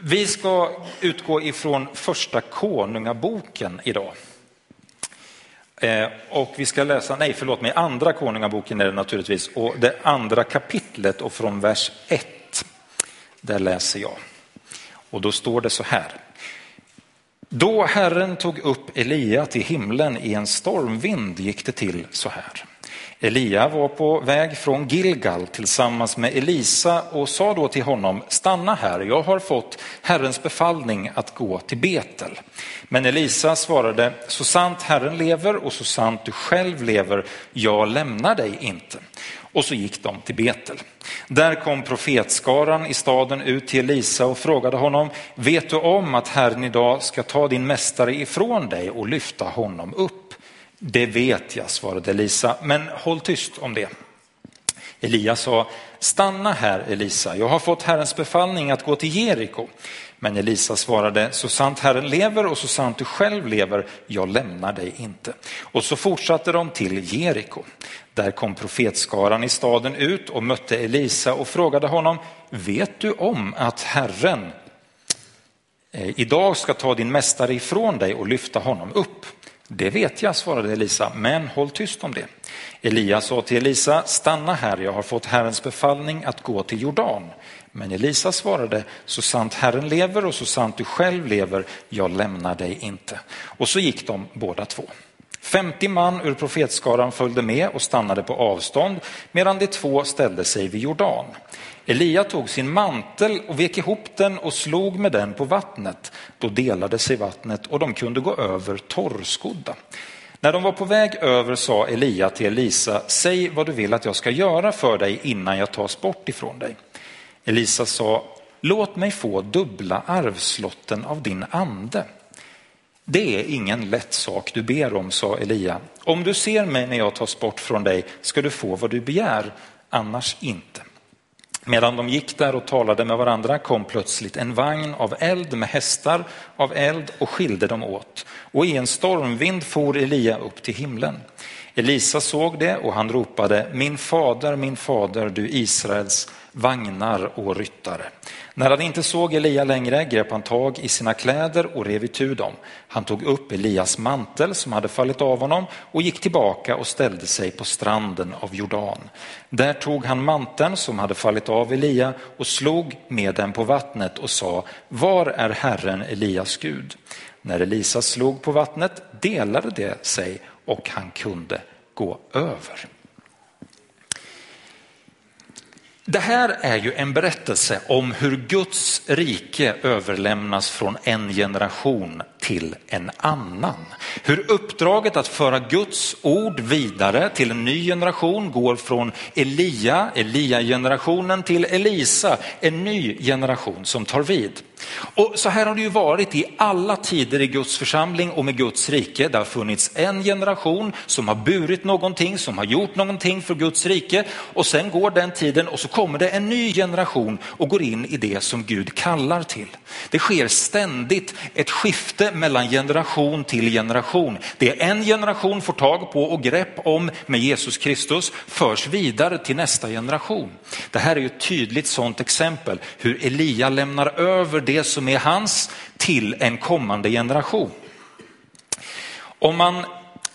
Vi ska utgå ifrån första konungaboken idag. Eh, och vi ska läsa, nej förlåt mig, andra konungaboken är det naturligtvis och det andra kapitlet och från vers 1. Där läser jag. Och då står det så här. Då Herren tog upp Elia till himlen i en stormvind gick det till så här. Elia var på väg från Gilgal tillsammans med Elisa och sa då till honom, stanna här, jag har fått Herrens befallning att gå till Betel. Men Elisa svarade, så sant Herren lever och så sant du själv lever, jag lämnar dig inte. Och så gick de till Betel. Där kom profetskaran i staden ut till Elisa och frågade honom, vet du om att Herren idag ska ta din mästare ifrån dig och lyfta honom upp? Det vet jag, svarade Elisa, men håll tyst om det. Elia sa, stanna här Elisa, jag har fått Herrens befallning att gå till Jeriko. Men Elisa svarade, så sant Herren lever och så sant du själv lever, jag lämnar dig inte. Och så fortsatte de till Jeriko. Där kom profetskaran i staden ut och mötte Elisa och frågade honom, vet du om att Herren eh, idag ska ta din mästare ifrån dig och lyfta honom upp? Det vet jag, svarade Elisa, men håll tyst om det. Elia sa till Elisa, stanna här, jag har fått Herrens befallning att gå till Jordan. Men Elisa svarade, så sant Herren lever och så sant du själv lever, jag lämnar dig inte. Och så gick de båda två. 50 man ur profetskaran följde med och stannade på avstånd medan de två ställde sig vid Jordan. Elia tog sin mantel och vek ihop den och slog med den på vattnet. Då delade sig vattnet och de kunde gå över torrskodda. När de var på väg över sa Elia till Elisa, säg vad du vill att jag ska göra för dig innan jag tas bort ifrån dig. Elisa sa, låt mig få dubbla arvslotten av din ande. Det är ingen lätt sak du ber om, sa Elia. Om du ser mig när jag tas bort från dig ska du få vad du begär, annars inte. Medan de gick där och talade med varandra kom plötsligt en vagn av eld med hästar av eld och skilde dem åt. Och i en stormvind for Elia upp till himlen. Elisa såg det och han ropade, min fader, min fader, du Israels vagnar och ryttare. När han inte såg Elia längre grep han tag i sina kläder och rev itu dem. Han tog upp Elias mantel som hade fallit av honom och gick tillbaka och ställde sig på stranden av Jordan. Där tog han manteln som hade fallit av Elia och slog med den på vattnet och sa, var är Herren Elias Gud? När Elisa slog på vattnet delade det sig och han kunde gå över. Det här är ju en berättelse om hur Guds rike överlämnas från en generation till en annan. Hur uppdraget att föra Guds ord vidare till en ny generation går från Elia, Elia-generationen till Elisa, en ny generation som tar vid. Och så här har det ju varit i alla tider i Guds församling och med Guds rike. Det har funnits en generation som har burit någonting, som har gjort någonting för Guds rike och sen går den tiden och så kommer det en ny generation och går in i det som Gud kallar till. Det sker ständigt ett skifte mellan generation till generation. Det en generation får tag på och grepp om med Jesus Kristus förs vidare till nästa generation. Det här är ju ett tydligt sådant exempel hur Elia lämnar över det som är hans till en kommande generation. Om man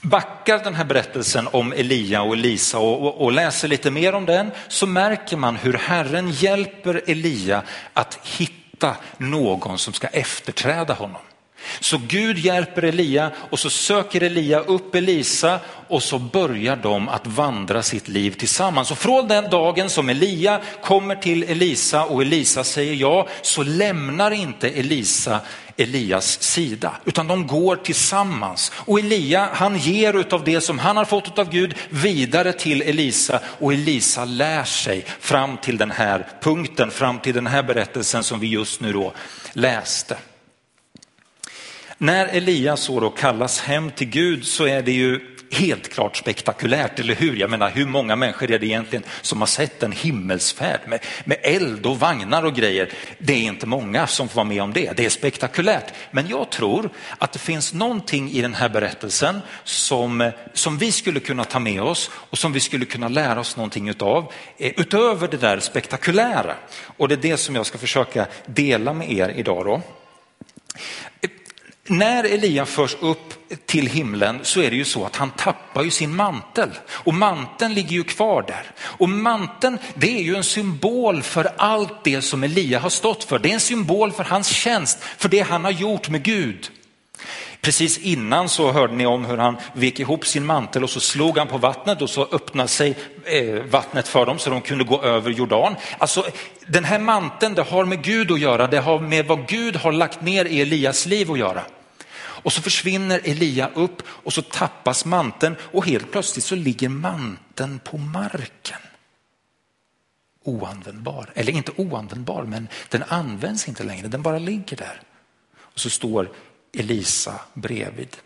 backar den här berättelsen om Elia och Elisa och, och, och, läser lite mer om den så märker man hur Herren hjälper Elia att hitta någon som ska efterträda honom. Så Gud hjälper Elia och så söker Elia upp Elisa och så börjar de att vandra sitt liv tillsammans. Och från den dagen som Elia kommer till Elisa och Elisa säger ja så lämnar inte Elisa Elias sida utan de går tillsammans. Och Elia han ger utav det som han har fått av Gud vidare till Elisa och Elisa lär sig fram till den här punkten, fram till den här berättelsen som vi just nu då läste. När Elias så då kallas hem till Gud så är det ju helt klart spektakulärt, eller hur? Jag menar, hur många människor är det egentligen som har sett en himmelsfärd med, med eld och vagnar och grejer? Det är inte många som får vara med om det. Det är spektakulärt. Men jag tror att det finns någonting i den här berättelsen som, som vi skulle kunna ta med oss och som vi skulle kunna lära oss någonting utav, eh, utöver det där spektakulära. Och det är det som jag ska försöka dela med er idag. Då. När Elia förs upp till himlen så är det ju så att han tappar ju sin mantel och manteln ligger ju kvar där. Och manteln det är ju en symbol för allt det som Elia har stått för. Det är en symbol för hans tjänst, för det han har gjort med Gud. Precis innan så hörde ni om hur han vek ihop sin mantel och så slog han på vattnet och så öppnade sig eh, vattnet för dem så de kunde gå över Jordan. Alltså den här manteln det har med Gud att göra, det har med vad Gud har lagt ner i Elias liv att göra. Och så försvinner Elia upp och så tappas manteln och helt plötsligt så ligger manteln på marken. Oanvändbar, eller inte oanvändbar men den används inte längre, den bara ligger där. Och så står Elisa bredvid.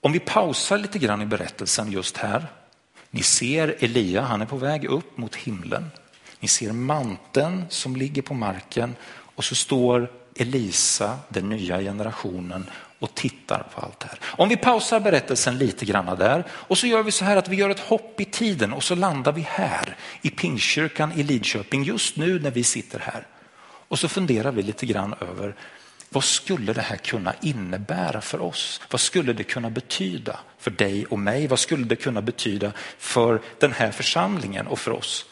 Om vi pausar lite grann i berättelsen just här. Ni ser Elia, han är på väg upp mot himlen. Ni ser manteln som ligger på marken och så står Elisa, den nya generationen och tittar på allt det här. Om vi pausar berättelsen lite grann där och så gör vi så här att vi gör ett hopp i tiden och så landar vi här i Pingstkyrkan i Lidköping just nu när vi sitter här. Och så funderar vi lite grann över vad skulle det här kunna innebära för oss? Vad skulle det kunna betyda för dig och mig? Vad skulle det kunna betyda för den här församlingen och för oss?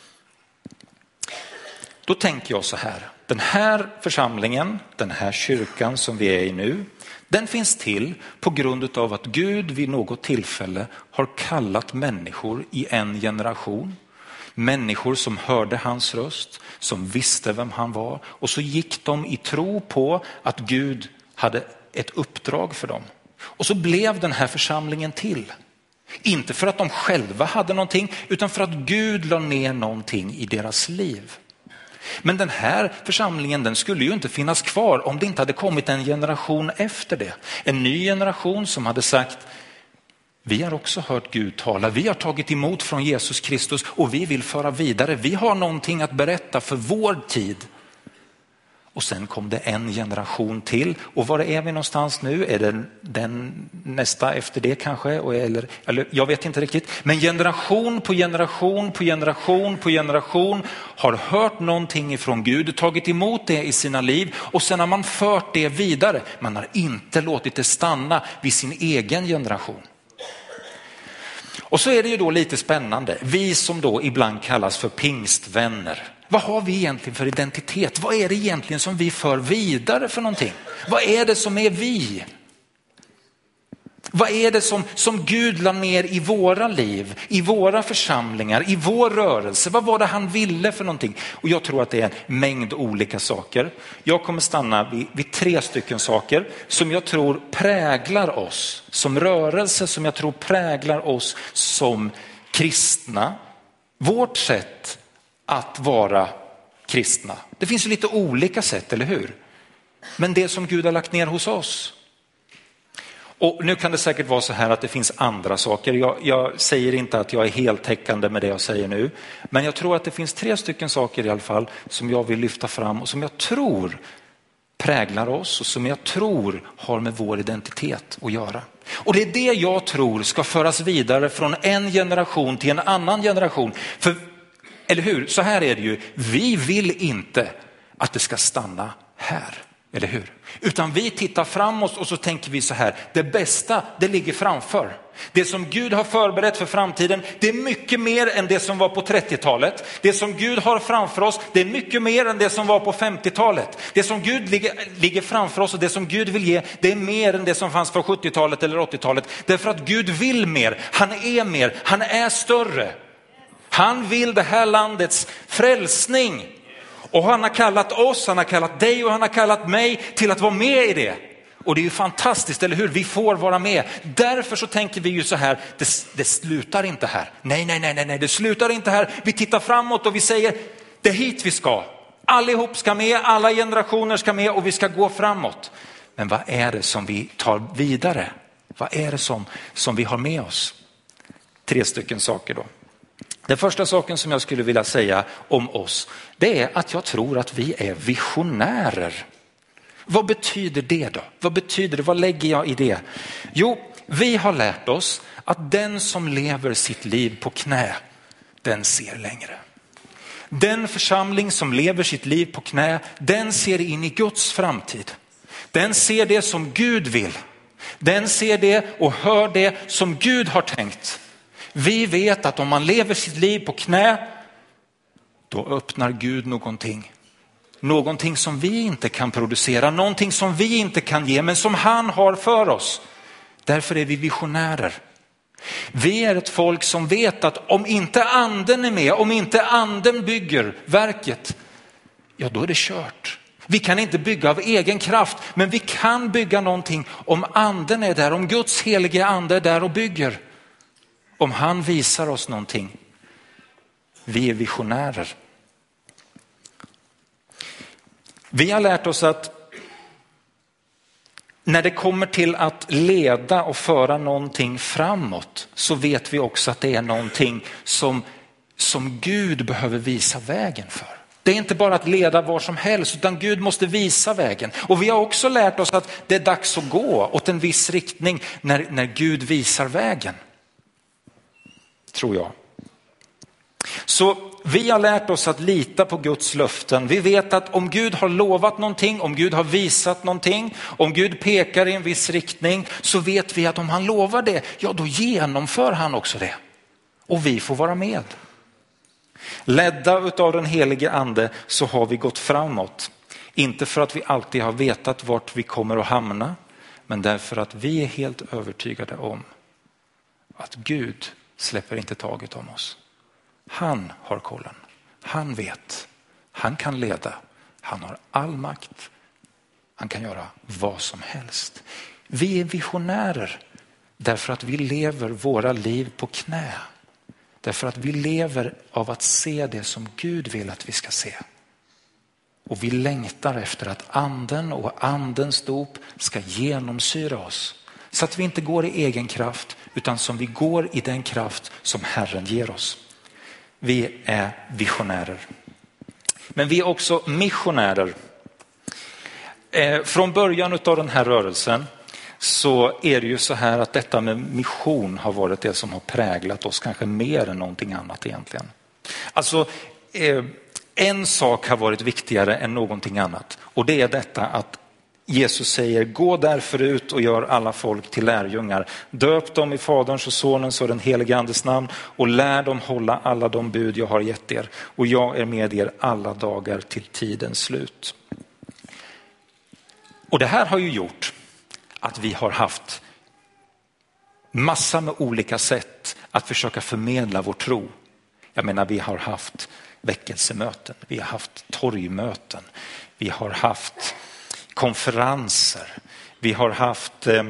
Då tänker jag så här, den här församlingen, den här kyrkan som vi är i nu, den finns till på grund av att Gud vid något tillfälle har kallat människor i en generation. Människor som hörde hans röst, som visste vem han var och så gick de i tro på att Gud hade ett uppdrag för dem. Och så blev den här församlingen till. Inte för att de själva hade någonting utan för att Gud la ner någonting i deras liv. Men den här församlingen den skulle ju inte finnas kvar om det inte hade kommit en generation efter det. En ny generation som hade sagt, vi har också hört Gud tala, vi har tagit emot från Jesus Kristus och vi vill föra vidare. Vi har någonting att berätta för vår tid. Och sen kom det en generation till. Och var är vi någonstans nu? Är det den nästa efter det kanske? Eller, eller, jag vet inte riktigt. Men generation på generation på generation på generation har hört någonting ifrån Gud, tagit emot det i sina liv och sen har man fört det vidare. Man har inte låtit det stanna vid sin egen generation. Och så är det ju då lite spännande, vi som då ibland kallas för pingstvänner. Vad har vi egentligen för identitet? Vad är det egentligen som vi för vidare för någonting? Vad är det som är vi? Vad är det som, som Gud la ner i våra liv, i våra församlingar, i vår rörelse? Vad var det han ville för någonting? Och jag tror att det är en mängd olika saker. Jag kommer stanna vid, vid tre stycken saker som jag tror präglar oss som rörelse, som jag tror präglar oss som kristna. Vårt sätt att vara kristna. Det finns ju lite olika sätt, eller hur? Men det som Gud har lagt ner hos oss. Och nu kan det säkert vara så här att det finns andra saker. Jag, jag, säger inte att jag är heltäckande med det jag säger nu, men jag tror att det finns tre stycken saker i alla fall som jag vill lyfta fram och som jag tror präglar oss och som jag tror har med vår identitet att göra. Och det är det jag tror ska föras vidare från en generation till en annan generation. För eller hur? Så här är det ju. Vi vill inte att det ska stanna här. Eller hur? Utan vi tittar framåt och så tänker vi så här, det bästa det ligger framför. Det som Gud har förberett för framtiden, det är mycket mer än det som var på 30-talet. Det som Gud har framför oss, det är mycket mer än det som var på 50-talet. Det som Gud ligger, ligger framför oss och det som Gud vill ge, det är mer än det som fanns för 70-talet eller 80-talet. Därför att Gud vill mer, han är mer, han är större. Han vill det här landets frälsning. Och han har kallat oss, han har kallat dig och han har kallat mig till att vara med i det. Och det är ju fantastiskt, eller hur? Vi får vara med. Därför så tänker vi ju så här, det, det slutar inte här. Nej, nej, nej, nej, det slutar inte här. Vi tittar framåt och vi säger, det är hit vi ska. Allihop ska med, alla generationer ska med och vi ska gå framåt. Men vad är det som vi tar vidare? Vad är det som, som vi har med oss? Tre stycken saker då. Den första saken som jag skulle vilja säga om oss, det är att jag tror att vi är visionärer. Vad betyder det då? Vad betyder det? Vad lägger jag i det? Jo, vi har lärt oss att den som lever sitt liv på knä, den ser längre. Den församling som lever sitt liv på knä, den ser in i Guds framtid. Den ser det som Gud vill. Den ser det och hör det som Gud har tänkt. Vi vet att om man lever sitt liv på knä, då öppnar Gud någonting. Någonting som vi inte kan producera, någonting som vi inte kan ge, men som han har för oss. Därför är vi visionärer. Vi är ett folk som vet att om inte anden är med, om inte anden bygger verket, ja då är det kört. Vi kan inte bygga av egen kraft, men vi kan bygga någonting om anden är där, om Guds helige ande är där och bygger. Om han visar oss någonting. Vi är visionärer. Vi har lärt oss att när det kommer till att leda och föra någonting framåt så vet vi också att det är någonting som, som Gud behöver visa vägen för. Det är inte bara att leda var som helst utan Gud måste visa vägen. Och vi har också lärt oss att det är dags att gå åt en viss riktning när, när Gud visar vägen. Tror jag. Så vi har lärt oss att lita på Guds löften. Vi vet att om Gud har lovat någonting, om Gud har visat någonting, om Gud pekar i en viss riktning så vet vi att om han lovar det, ja då genomför han också det. Och vi får vara med. Ledda av den helige ande så har vi gått framåt. Inte för att vi alltid har vetat vart vi kommer att hamna, men därför att vi är helt övertygade om att Gud släpper inte taget om oss. Han har kollen. Han vet. Han kan leda. Han har all makt. Han kan göra vad som helst. Vi är visionärer därför att vi lever våra liv på knä. Därför att vi lever av att se det som Gud vill att vi ska se. Och vi längtar efter att anden och andens dop ska genomsyra oss. Så att vi inte går i egen kraft utan som vi går i den kraft som Herren ger oss. Vi är visionärer. Men vi är också missionärer. Eh, från början av den här rörelsen så är det ju så här att detta med mission har varit det som har präglat oss kanske mer än någonting annat egentligen. Alltså eh, en sak har varit viktigare än någonting annat och det är detta att Jesus säger, gå därför ut och gör alla folk till lärjungar. Döp dem i Faderns och Sonens och den helige Andes namn och lär dem hålla alla de bud jag har gett er. Och jag är med er alla dagar till tidens slut. Och det här har ju gjort att vi har haft massa med olika sätt att försöka förmedla vår tro. Jag menar, vi har haft väckelsemöten, vi har haft torgmöten, vi har haft konferenser, vi har haft eh,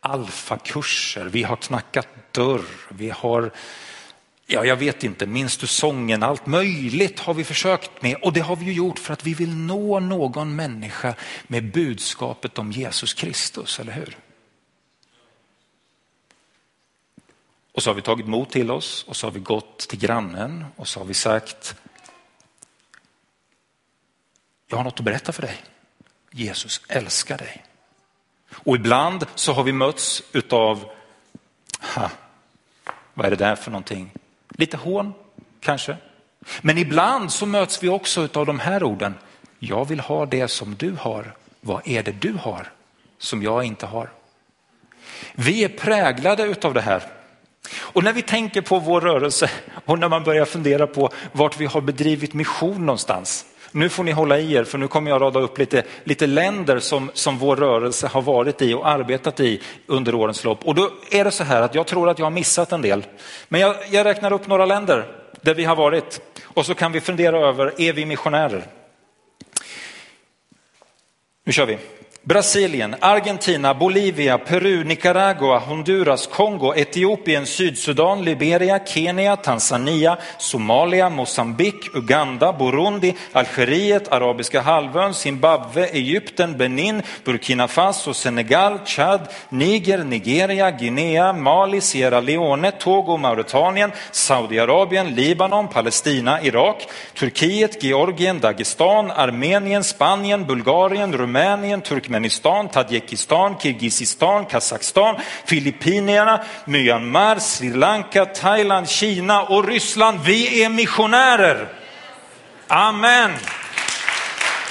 alfakurser, vi har knackat dörr, vi har, ja jag vet inte, minns du sången, allt möjligt har vi försökt med och det har vi ju gjort för att vi vill nå någon människa med budskapet om Jesus Kristus, eller hur? Och så har vi tagit mod till oss och så har vi gått till grannen och så har vi sagt jag har något att berätta för dig. Jesus älskar dig. Och ibland så har vi mötts utav, ha, vad är det där för någonting? Lite hån kanske. Men ibland så möts vi också utav de här orden. Jag vill ha det som du har. Vad är det du har som jag inte har? Vi är präglade utav det här. Och när vi tänker på vår rörelse och när man börjar fundera på vart vi har bedrivit mission någonstans nu får ni hålla i er för nu kommer jag rada upp lite, lite länder som, som vår rörelse har varit i och arbetat i under årens lopp. Och då är det så här att jag tror att jag har missat en del. Men jag, jag räknar upp några länder där vi har varit och så kan vi fundera över, är vi missionärer? Nu kör vi. Brasilien, Argentina, Bolivia, Peru, Nicaragua, Honduras, Kongo, Etiopien, Sydsudan, Liberia, Kenya, Tanzania, Somalia, Mosambik, Uganda, Burundi, Algeriet, Arabiska halvön, Zimbabwe, Egypten, Benin, Burkina Faso, Senegal, Chad, Niger, Nigeria, Guinea, Mali, Sierra Leone, Togo, Mauretanien, Saudiarabien, Libanon, Palestina, Irak, Turkiet, Georgien, Dagestan, Armenien, Spanien, Bulgarien, Rumänien, Turkmenistan, Turkmenistan, Tadzjikistan, Kirgizistan, Kazakstan, Filippinerna, Myanmar, Sri Lanka, Thailand, Kina och Ryssland. Vi är missionärer. Amen.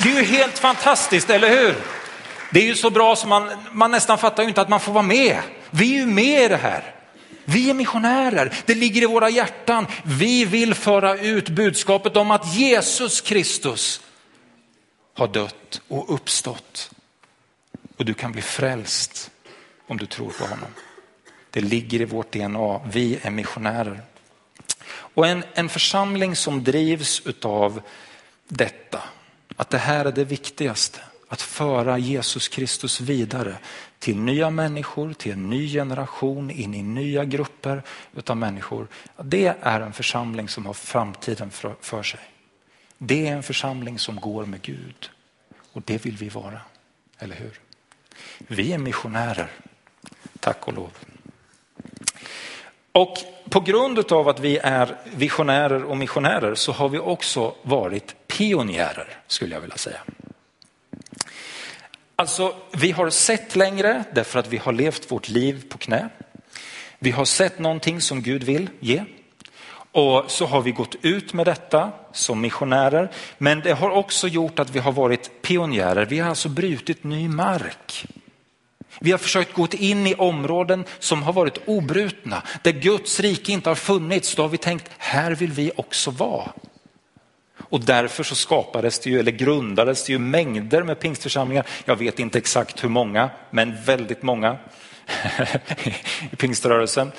Det är ju helt fantastiskt, eller hur? Det är ju så bra som man, man nästan fattar ju inte att man får vara med. Vi är ju med i det här. Vi är missionärer, det ligger i våra hjärtan. Vi vill föra ut budskapet om att Jesus Kristus har dött och uppstått. Och du kan bli frälst om du tror på honom. Det ligger i vårt DNA, vi är missionärer. Och en, en församling som drivs utav detta, att det här är det viktigaste, att föra Jesus Kristus vidare till nya människor, till en ny generation, in i nya grupper utav människor. Det är en församling som har framtiden för, för sig. Det är en församling som går med Gud och det vill vi vara, eller hur? Vi är missionärer, tack och lov. Och på grund av att vi är visionärer och missionärer så har vi också varit pionjärer skulle jag vilja säga. Alltså, vi har sett längre därför att vi har levt vårt liv på knä. Vi har sett någonting som Gud vill ge och så har vi gått ut med detta som missionärer. Men det har också gjort att vi har varit pionjärer. Vi har alltså brutit ny mark. Vi har försökt gå in i områden som har varit obrutna, där Guds rike inte har funnits. Då har vi tänkt, här vill vi också vara. Och därför så skapades det ju, eller grundades det ju mängder med pingstförsamlingar. Jag vet inte exakt hur många, men väldigt många i pingströrelsen.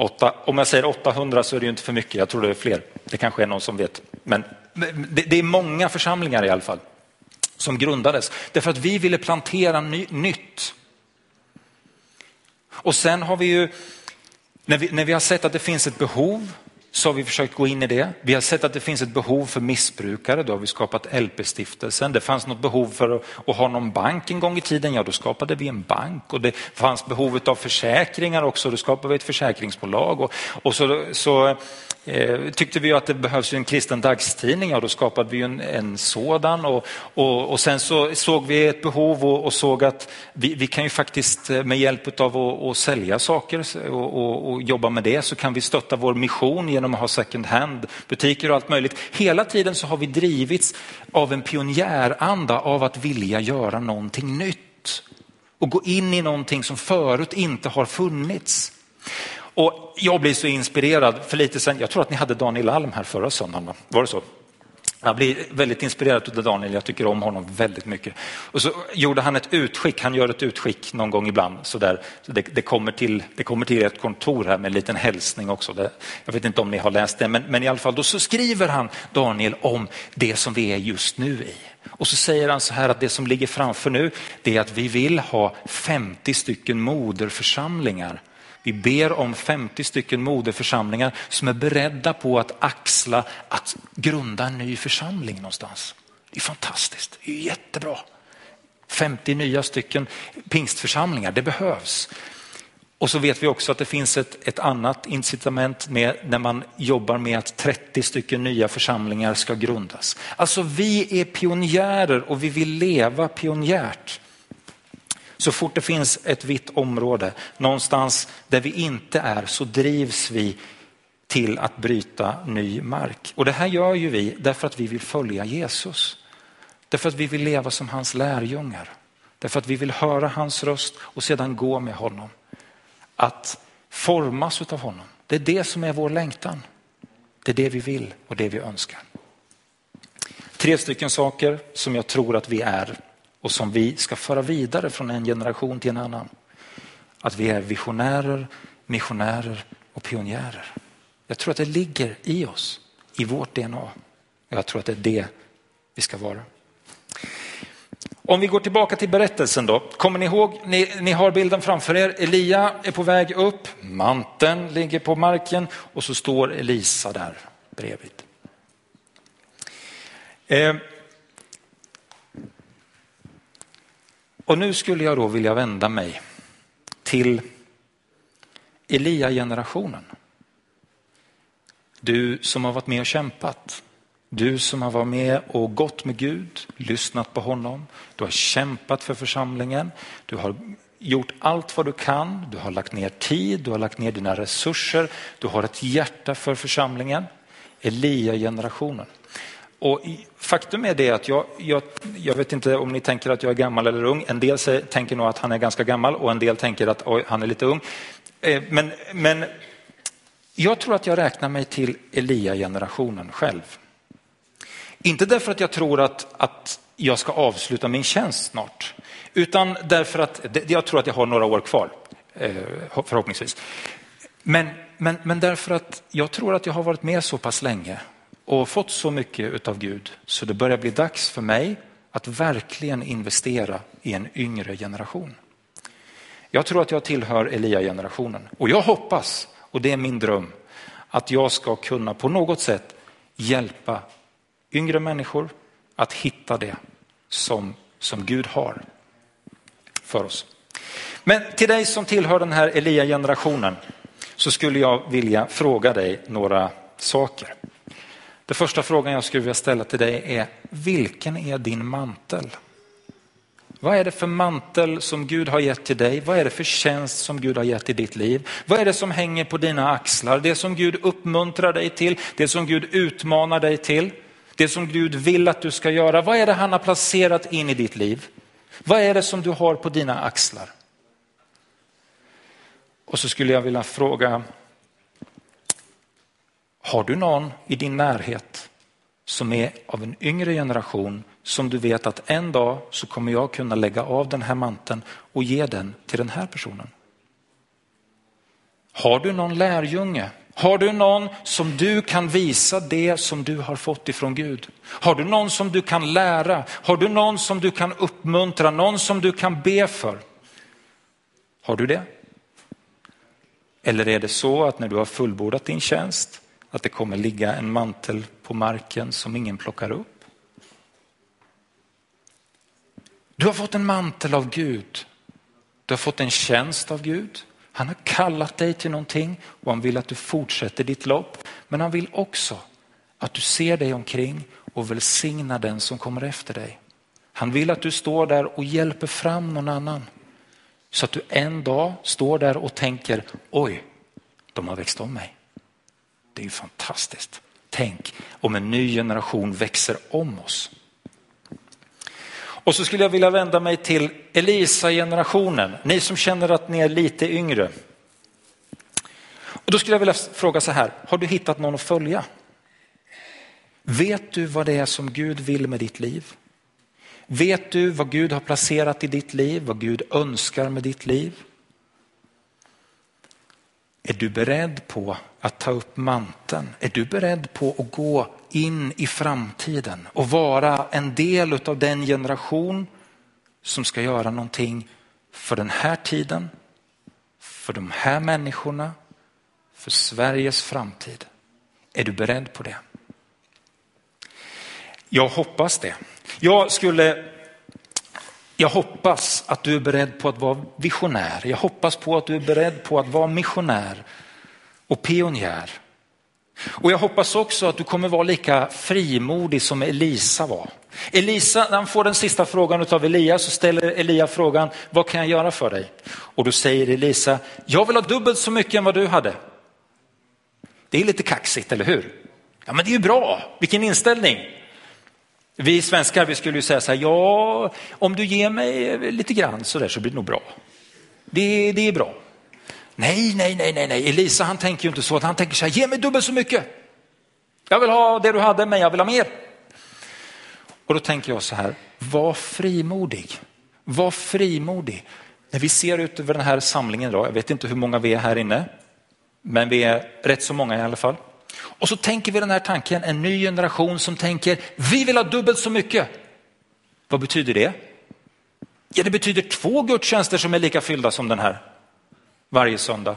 Åtta, om jag säger 800 så är det ju inte för mycket, jag tror det är fler. Det kanske är någon som vet. Men det, det är många församlingar i alla fall som grundades därför att vi ville plantera ny, nytt. Och sen har vi ju, när vi, när vi har sett att det finns ett behov så har vi försökt gå in i det. Vi har sett att det finns ett behov för missbrukare, då har vi skapat LP-stiftelsen. Det fanns något behov för att, att, ha någon bank en gång i tiden, ja då skapade vi en bank. Och det fanns behovet av försäkringar också, då skapade vi ett försäkringsbolag. Och, och så, så Eh, tyckte vi att det behövs en kristen dagstidning, ja då skapade vi en, en sådan. Och, och, och, sen så såg vi ett behov och, och såg att vi, vi, kan ju faktiskt eh, med hjälp av att, att sälja saker och, och, jobba med det så kan vi stötta vår mission genom att ha second hand butiker och allt möjligt. Hela tiden så har vi drivits av en pionjäranda av att vilja göra någonting nytt och gå in i någonting som förut inte har funnits. Och jag blir så inspirerad för lite sen, jag tror att ni hade Daniel Alm här förra söndagen, var det så? Jag blir väldigt inspirerad av Daniel, jag tycker om honom väldigt mycket. Och så gjorde han ett utskick, han gör ett utskick någon gång ibland. Så där. Så det, det, kommer till, det kommer till ett kontor här med en liten hälsning också. Det, jag vet inte om ni har läst det, men, men i alla fall då så skriver han, Daniel, om det som vi är just nu i. Och så säger han så här att det som ligger framför nu, det är att vi vill ha 50 stycken moderförsamlingar vi ber om 50 stycken moderförsamlingar som är beredda på att axla att grunda en ny församling någonstans. Det är fantastiskt, det är jättebra. 50 nya stycken pingstförsamlingar, det behövs. Och så vet vi också att det finns ett, ett annat incitament med när man jobbar med att 30 stycken nya församlingar ska grundas. Alltså vi är pionjärer och vi vill leva pionjärt. Så fort det finns ett vitt område, någonstans där vi inte är, så drivs vi till att bryta ny mark. Och det här gör ju vi därför att vi vill följa Jesus. Därför att vi vill leva som hans lärjungar. Därför att vi vill höra hans röst och sedan gå med honom. Att formas av honom. Det är det som är vår längtan. Det är det vi vill och det vi önskar. Tre stycken saker som jag tror att vi är och som vi ska föra vidare från en generation till en annan. Att vi är visionärer, missionärer och pionjärer. Jag tror att det ligger i oss, i vårt DNA. Jag tror att det är det vi ska vara. Om vi går tillbaka till berättelsen då. Kommer ni ihåg, ni, ni har bilden framför er. Elia är på väg upp, manteln ligger på marken och så står Elisa där bredvid. Eh, och nu skulle jag då vilja vända mig till Elia-generationen. Du som har varit med och kämpat. Du som har varit med och gått med Gud, lyssnat på honom. Du har kämpat för församlingen. Du har gjort allt vad du kan. Du har lagt ner tid, du har lagt ner dina resurser. Du har ett hjärta för församlingen. Elia-generationen. Och faktum är det att jag, jag, jag, vet inte om ni tänker att jag är gammal eller ung. En del tänker nog att han är ganska gammal och en del tänker att oj, han är lite ung. Eh, men, men jag tror att jag räknar mig till Elia-generationen själv. Inte därför att jag tror att, att jag ska avsluta min tjänst snart, utan därför att jag tror att jag har några år kvar, eh, förhoppningsvis. Men, men, men därför att jag tror att jag har varit med så pass länge och fått så mycket av Gud så det börjar bli dags för mig att verkligen investera i en yngre generation. Jag tror att jag tillhör Elia-generationen och jag hoppas, och det är min dröm, att jag ska kunna på något sätt hjälpa yngre människor att hitta det som, som Gud har för oss. Men till dig som tillhör den här Elia-generationen så skulle jag vilja fråga dig några saker. Den första frågan jag skulle vilja ställa till dig är, vilken är din mantel? Vad är det för mantel som Gud har gett till dig? Vad är det för tjänst som Gud har gett i ditt liv? Vad är det som hänger på dina axlar? Det som Gud uppmuntrar dig till, det som Gud utmanar dig till, det som Gud vill att du ska göra. Vad är det han har placerat in i ditt liv? Vad är det som du har på dina axlar? Och så skulle jag vilja fråga, har du någon i din närhet som är av en yngre generation som du vet att en dag så kommer jag kunna lägga av den här manteln och ge den till den här personen? Har du någon lärjunge? Har du någon som du kan visa det som du har fått ifrån Gud? Har du någon som du kan lära? Har du någon som du kan uppmuntra? Någon som du kan be för? Har du det? Eller är det så att när du har fullbordat din tjänst att det kommer ligga en mantel på marken som ingen plockar upp? Du har fått en mantel av Gud. Du har fått en tjänst av Gud. Han har kallat dig till någonting och han vill att du fortsätter ditt lopp. Men han vill också att du ser dig omkring och välsignar den som kommer efter dig. Han vill att du står där och hjälper fram någon annan. Så att du en dag står där och tänker, oj, de har växt om mig. Det är ju fantastiskt. Tänk om en ny generation växer om oss. Och så skulle jag vilja vända mig till Elisa-generationen, ni som känner att ni är lite yngre. Och då skulle jag vilja fråga så här, har du hittat någon att följa? Vet du vad det är som Gud vill med ditt liv? Vet du vad Gud har placerat i ditt liv, vad Gud önskar med ditt liv? Är du beredd på att ta upp manteln? Är du beredd på att gå in i framtiden och vara en del av den generation som ska göra någonting för den här tiden, för de här människorna, för Sveriges framtid. Är du beredd på det? Jag hoppas det. Jag skulle jag hoppas att du är beredd på att vara visionär. Jag hoppas på att du är beredd på att vara missionär och pionjär. Och jag hoppas också att du kommer vara lika frimodig som Elisa var. Elisa, när han får den sista frågan av Elia så ställer Elia frågan, vad kan jag göra för dig? Och då säger Elisa, jag vill ha dubbelt så mycket än vad du hade. Det är lite kaxigt, eller hur? Ja men det är ju bra, vilken inställning. Vi svenskar vi skulle ju säga så här, ja om du ger mig lite grann så där så blir det nog bra. Det, det är bra. Nej, nej, nej, nej, nej. Elisa han tänker ju inte så. Han tänker så här, ge mig dubbelt så mycket. Jag vill ha det du hade, men jag vill ha mer. Och då tänker jag så här, var frimodig. Var frimodig. När vi ser ut över den här samlingen idag, jag vet inte hur många vi är här inne, men vi är rätt så många i alla fall. Och så tänker vi den här tanken, en ny generation som tänker, vi vill ha dubbelt så mycket. Vad betyder det? Ja, det betyder två gudstjänster som är lika fyllda som den här varje söndag.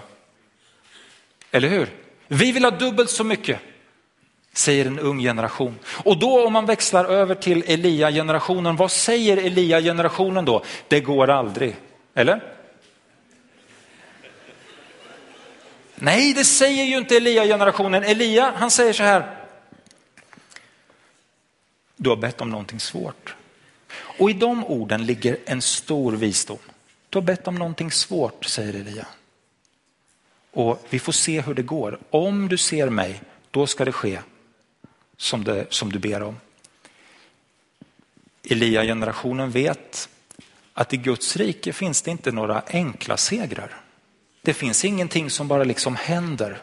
Eller hur? Vi vill ha dubbelt så mycket, säger en ung generation. Och då om man växlar över till Elia-generationen, vad säger Elia-generationen då? Det går aldrig, eller? Nej, det säger ju inte Elia-generationen. Elia, han säger så här. Du har bett om någonting svårt. Och i de orden ligger en stor visdom. Du har bett om någonting svårt, säger Elia. Och vi får se hur det går. Om du ser mig, då ska det ske som, det, som du ber om. Elia-generationen vet att i Guds rike finns det inte några enkla segrar. Det finns ingenting som bara liksom händer,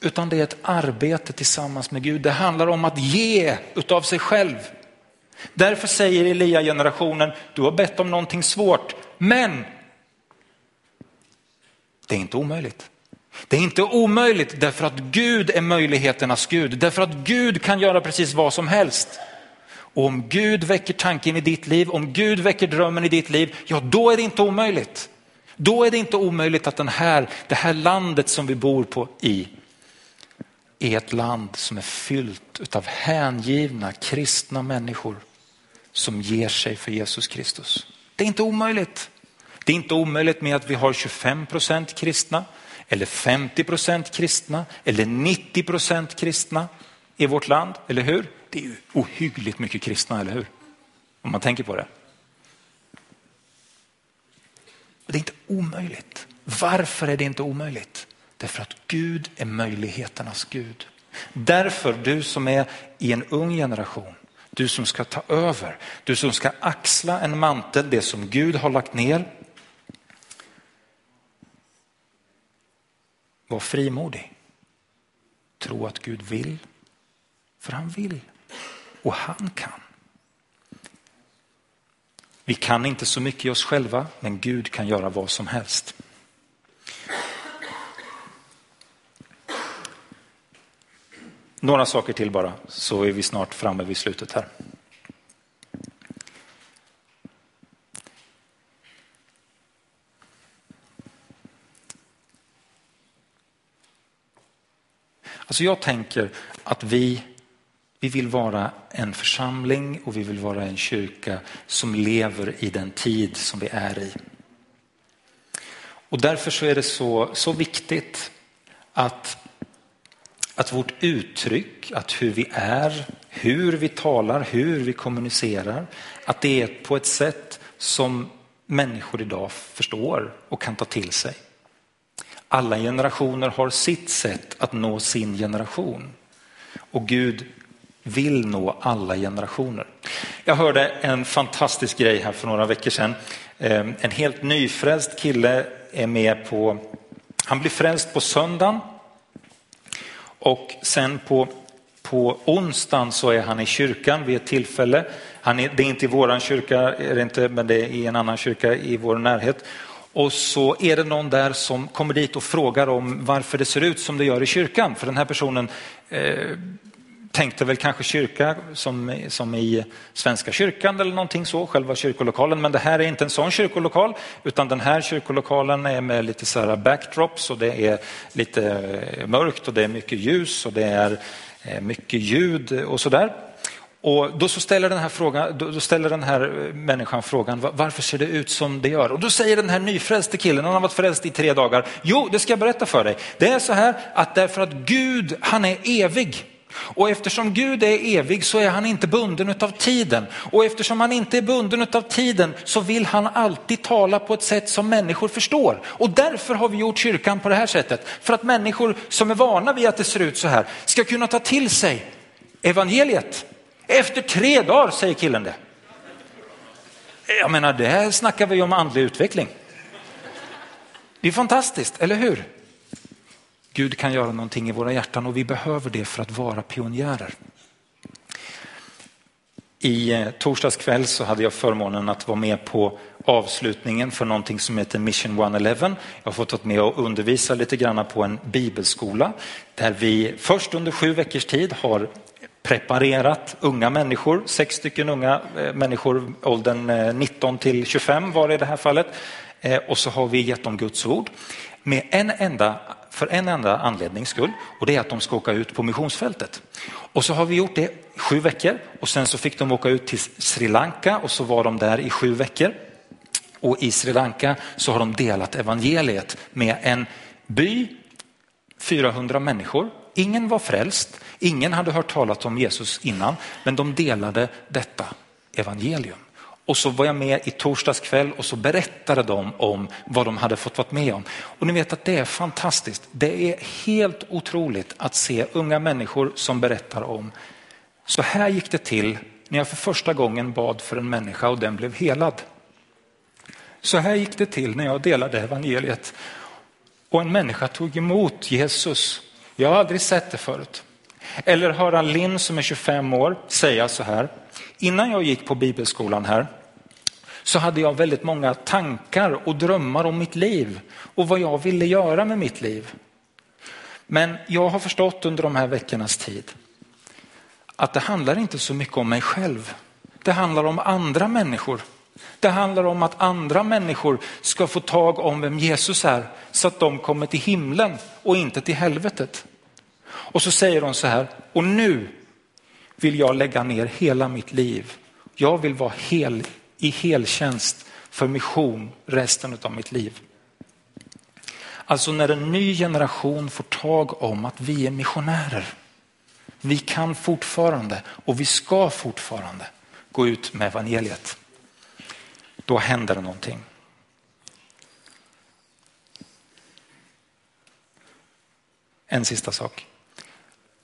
utan det är ett arbete tillsammans med Gud. Det handlar om att ge utav sig själv. Därför säger Elia-generationen, du har bett om någonting svårt, men det är inte omöjligt. Det är inte omöjligt därför att Gud är möjligheternas Gud, därför att Gud kan göra precis vad som helst. Och om Gud väcker tanken i ditt liv, om Gud väcker drömmen i ditt liv, ja då är det inte omöjligt. Då är det inte omöjligt att den här, det här landet som vi bor på i är ett land som är fyllt av hängivna kristna människor som ger sig för Jesus Kristus. Det är inte omöjligt. Det är inte omöjligt med att vi har 25 procent kristna eller 50 procent kristna eller 90 procent kristna i vårt land, eller hur? Det är ju ohyggligt mycket kristna, eller hur? Om man tänker på det. Det är inte omöjligt. Varför är det inte omöjligt? Därför att Gud är möjligheternas Gud. Därför, du som är i en ung generation, du som ska ta över, du som ska axla en mantel, det som Gud har lagt ner. Var frimodig. Tro att Gud vill, för han vill och han kan. Vi kan inte så mycket i oss själva, men Gud kan göra vad som helst. Några saker till bara, så är vi snart framme vid slutet här. Alltså jag tänker att vi vi vill vara en församling och vi vill vara en kyrka som lever i den tid som vi är i. Och därför så är det så, så viktigt att, att vårt uttryck, att hur vi är, hur vi talar, hur vi kommunicerar, att det är på ett sätt som människor idag förstår och kan ta till sig. Alla generationer har sitt sätt att nå sin generation. Och Gud vill nå alla generationer. Jag hörde en fantastisk grej här för några veckor sedan. Ehm, en helt nyfrälst kille är med på, han blir frälst på söndagen och sen på, på onsdagen så är han i kyrkan vid ett tillfälle. Han är, det är inte i våran kyrka, är det inte, men det är i en annan kyrka i vår närhet. Och så är det någon där som kommer dit och frågar om varför det ser ut som det gör i kyrkan. För den här personen eh, tänkte väl kanske kyrka som, som i Svenska kyrkan eller någonting så, själva kyrkolokalen. Men det här är inte en sån kyrkolokal, utan den här kyrkolokalen är med lite så här backdrops och det är lite eh, mörkt och det är mycket ljus och det är eh, mycket ljud och sådär. Och då så ställer den här, frågan, då ställer den här eh, människan frågan, varför ser det ut som det gör? Och då säger den här nyfrälste killen, han har varit frälst i tre dagar, jo det ska jag berätta för dig. Det är så här att därför att Gud, han är evig. Och eftersom Gud är evig så är han inte bunden av tiden. Och eftersom han inte är bunden av tiden så vill han alltid tala på ett sätt som människor förstår. Och därför har vi gjort kyrkan på det här sättet. För att människor som är vana vid att det ser ut så här ska kunna ta till sig evangeliet. Efter tre dagar säger killen det. Jag menar, det här snackar vi om andlig utveckling. Det är fantastiskt, eller hur? Gud kan göra någonting i våra hjärtan och vi behöver det för att vara pionjärer. I eh, torsdags kväll så hade jag förmånen att vara med på avslutningen för någonting som heter Mission 111. Jag har fått vara med och undervisa lite grann på en bibelskola där vi först under sju veckors tid har preparerat unga människor, sex stycken unga eh, människor, åldern eh, 19 till 25 var det i det här fallet. Och så har vi gett dem Guds ord med en enda, för en enda anledning skull och det är att de ska åka ut på missionsfältet. Och så har vi gjort det sju veckor och sen så fick de åka ut till Sri Lanka och så var de där i sju veckor. Och i Sri Lanka så har de delat evangeliet med en by, 400 människor. Ingen var frälst, ingen hade hört talat om Jesus innan, men de delade detta evangelium. Och så var jag med i torsdags kväll och så berättade de om vad de hade fått vara med om. Och ni vet att det är fantastiskt. Det är helt otroligt att se unga människor som berättar om så här gick det till när jag för första gången bad för en människa och den blev helad. Så här gick det till när jag delade evangeliet och en människa tog emot Jesus. Jag har aldrig sett det förut. Eller höra Linn som är 25 år säga så här. Innan jag gick på bibelskolan här så hade jag väldigt många tankar och drömmar om mitt liv och vad jag ville göra med mitt liv. Men jag har förstått under de här veckornas tid att det handlar inte så mycket om mig själv. Det handlar om andra människor. Det handlar om att andra människor ska få tag om vem Jesus är så att de kommer till himlen och inte till helvetet. Och så säger de så här, och nu vill jag lägga ner hela mitt liv. Jag vill vara hel, i heltjänst för mission resten av mitt liv. Alltså när en ny generation får tag om att vi är missionärer. Vi kan fortfarande och vi ska fortfarande gå ut med evangeliet. Då händer det någonting. En sista sak.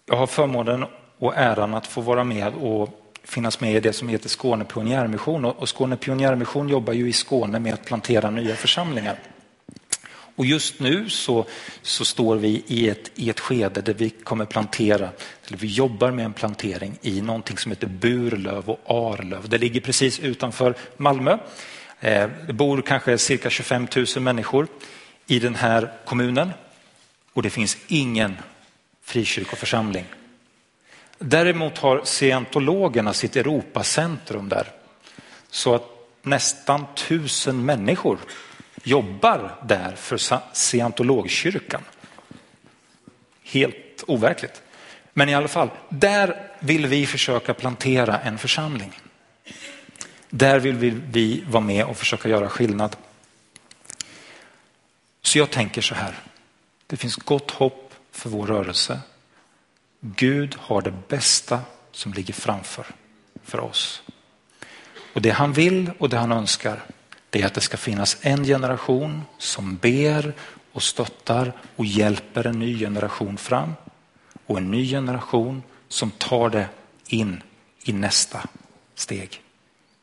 Jag har förmånen och äran att få vara med och finnas med i det som heter Skåne pionjärmission. Och Skåne pionjärmission jobbar ju i Skåne med att plantera nya församlingar. Och just nu så, så står vi i ett, i ett skede där vi kommer plantera, eller vi jobbar med en plantering i någonting som heter Burlöv och Arlöv. Det ligger precis utanför Malmö. Eh, det bor kanske cirka 25 000 människor i den här kommunen och det finns ingen frikyrkoförsamling. Däremot har scientologerna sitt Europacentrum där så att nästan tusen människor jobbar där för scientologkyrkan. Helt overkligt. Men i alla fall, där vill vi försöka plantera en församling. Där vill vi, vi vara med och försöka göra skillnad. Så jag tänker så här, det finns gott hopp för vår rörelse. Gud har det bästa som ligger framför för oss. Och det han vill och det han önskar det är att det ska finnas en generation som ber och stöttar och hjälper en ny generation fram och en ny generation som tar det in i nästa steg,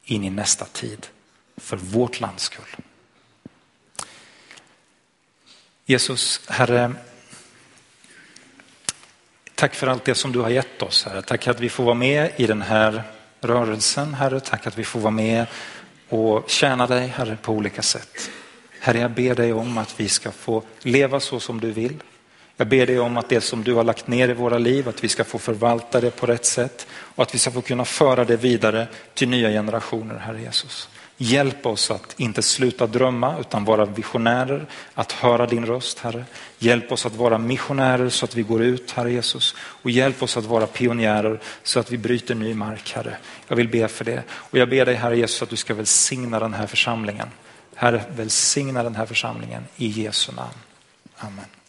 in i nästa tid för vårt lands skull. Jesus, Herre, tack för allt det som du har gett oss, Herre. Tack att vi får vara med i den här rörelsen, Herre. Tack att vi får vara med och tjäna dig Herre på olika sätt. Herre, jag ber dig om att vi ska få leva så som du vill. Jag ber dig om att det som du har lagt ner i våra liv, att vi ska få förvalta det på rätt sätt och att vi ska få kunna föra det vidare till nya generationer, Herre Jesus. Hjälp oss att inte sluta drömma utan vara visionärer, att höra din röst Herre. Hjälp oss att vara missionärer så att vi går ut Herre Jesus. Och hjälp oss att vara pionjärer så att vi bryter ny mark Herre. Jag vill be för det. Och jag ber dig Herre Jesus att du ska välsigna den här församlingen. Herre välsigna den här församlingen i Jesu namn. Amen.